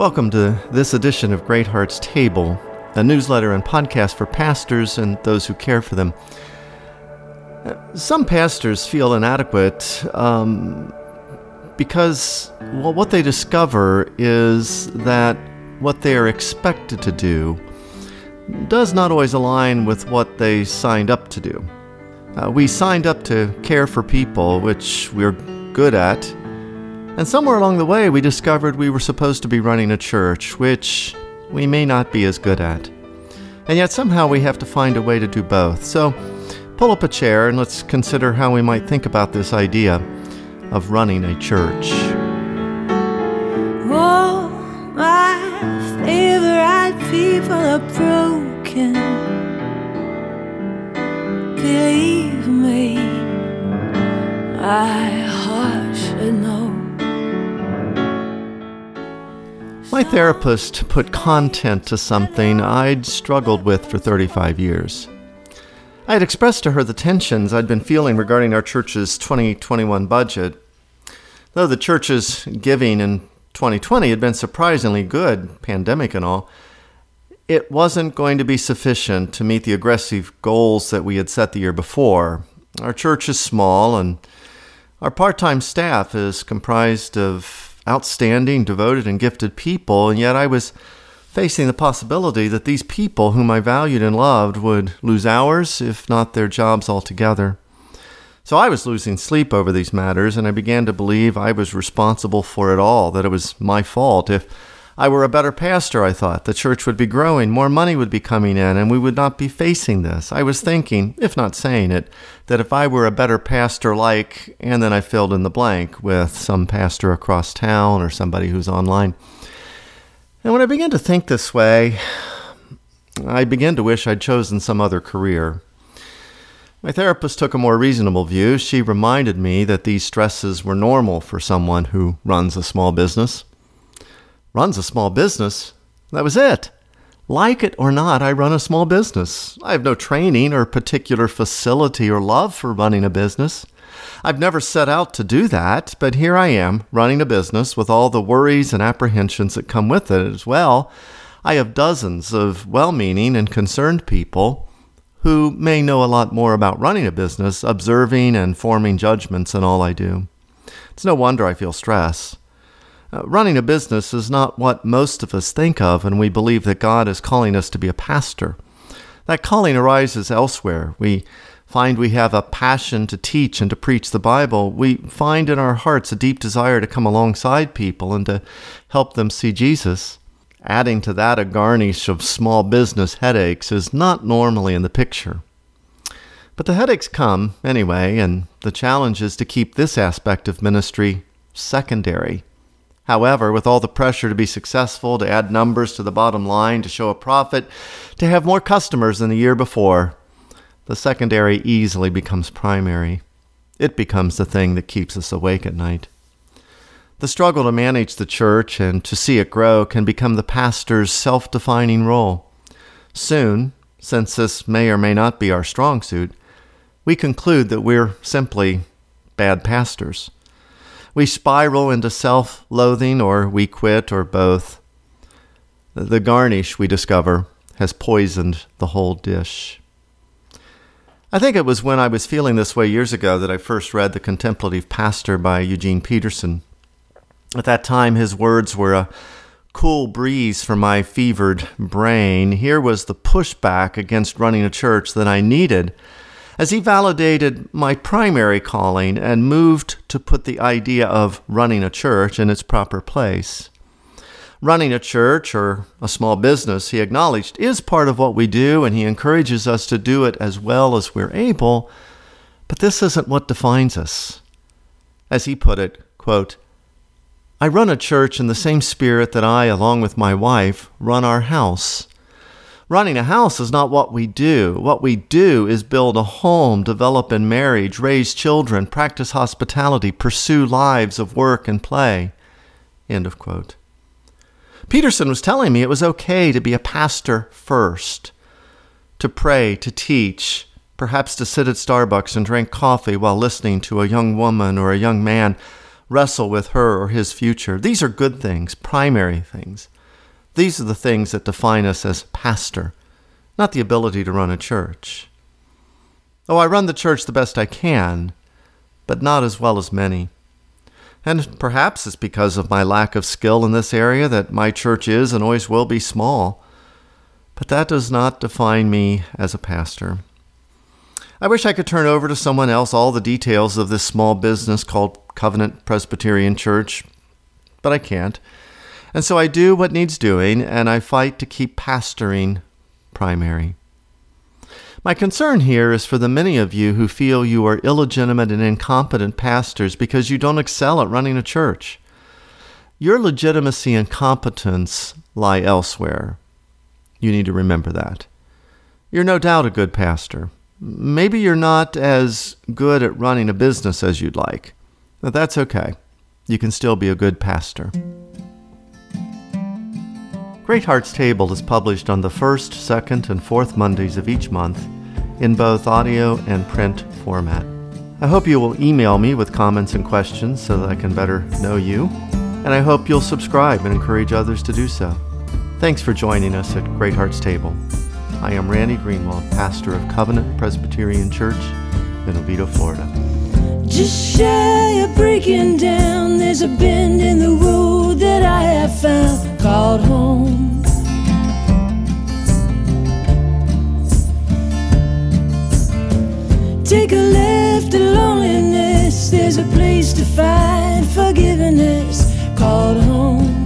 Welcome to this edition of Great Hearts Table, a newsletter and podcast for pastors and those who care for them. Some pastors feel inadequate um, because, well, what they discover is that what they are expected to do does not always align with what they signed up to do. Uh, we signed up to care for people, which we're good at, and somewhere along the way we discovered we were supposed to be running a church, which we may not be as good at. And yet somehow we have to find a way to do both. So pull up a chair and let's consider how we might think about this idea of running a church. Oh, my favorite people are broken. Believe me, my heart should My therapist put content to something I'd struggled with for 35 years. I had expressed to her the tensions I'd been feeling regarding our church's 2021 budget. Though the church's giving in 2020 had been surprisingly good, pandemic and all, it wasn't going to be sufficient to meet the aggressive goals that we had set the year before. Our church is small, and our part time staff is comprised of outstanding, devoted, and gifted people, and yet I was facing the possibility that these people, whom I valued and loved, would lose hours, if not their jobs altogether. So I was losing sleep over these matters, and I began to believe I was responsible for it all, that it was my fault. If I were a better pastor, I thought. The church would be growing, more money would be coming in, and we would not be facing this. I was thinking, if not saying it, that if I were a better pastor like, and then I filled in the blank with some pastor across town or somebody who's online. And when I began to think this way, I began to wish I'd chosen some other career. My therapist took a more reasonable view. She reminded me that these stresses were normal for someone who runs a small business runs a small business. That was it. Like it or not, I run a small business. I have no training or particular facility or love for running a business. I've never set out to do that, but here I am, running a business with all the worries and apprehensions that come with it as well. I have dozens of well meaning and concerned people who may know a lot more about running a business, observing and forming judgments in all I do. It's no wonder I feel stress. Uh, running a business is not what most of us think of when we believe that God is calling us to be a pastor. That calling arises elsewhere. We find we have a passion to teach and to preach the Bible. We find in our hearts a deep desire to come alongside people and to help them see Jesus. Adding to that a garnish of small business headaches is not normally in the picture. But the headaches come anyway, and the challenge is to keep this aspect of ministry secondary. However, with all the pressure to be successful, to add numbers to the bottom line, to show a profit, to have more customers than the year before, the secondary easily becomes primary. It becomes the thing that keeps us awake at night. The struggle to manage the church and to see it grow can become the pastor's self defining role. Soon, since this may or may not be our strong suit, we conclude that we're simply bad pastors. We spiral into self loathing or we quit or both. The garnish, we discover, has poisoned the whole dish. I think it was when I was feeling this way years ago that I first read The Contemplative Pastor by Eugene Peterson. At that time, his words were a cool breeze for my fevered brain. Here was the pushback against running a church that I needed as he validated my primary calling and moved to put the idea of running a church in its proper place. Running a church or a small business, he acknowledged, is part of what we do, and he encourages us to do it as well as we're able, but this isn't what defines us. As he put it, quote, I run a church in the same spirit that I, along with my wife, run our house. Running a house is not what we do. What we do is build a home, develop in marriage, raise children, practice hospitality, pursue lives of work and play. End of quote. Peterson was telling me it was okay to be a pastor first, to pray, to teach, perhaps to sit at Starbucks and drink coffee while listening to a young woman or a young man wrestle with her or his future. These are good things, primary things. These are the things that define us as pastor, not the ability to run a church. Oh, I run the church the best I can, but not as well as many. And perhaps it's because of my lack of skill in this area that my church is and always will be small. But that does not define me as a pastor. I wish I could turn over to someone else all the details of this small business called Covenant Presbyterian Church, but I can't. And so I do what needs doing, and I fight to keep pastoring primary. My concern here is for the many of you who feel you are illegitimate and incompetent pastors because you don't excel at running a church. Your legitimacy and competence lie elsewhere. You need to remember that. You're no doubt a good pastor. Maybe you're not as good at running a business as you'd like. But that's okay. You can still be a good pastor. Great Hearts Table is published on the first, second, and fourth Mondays of each month in both audio and print format. I hope you will email me with comments and questions so that I can better know you, and I hope you'll subscribe and encourage others to do so. Thanks for joining us at Great Hearts Table. I am Randy Greenwald, pastor of Covenant Presbyterian Church in Oviedo, Florida. Just shy of breaking down, there's a bend in the road that I have found called home. Take a left to loneliness, there's a place to find forgiveness called home.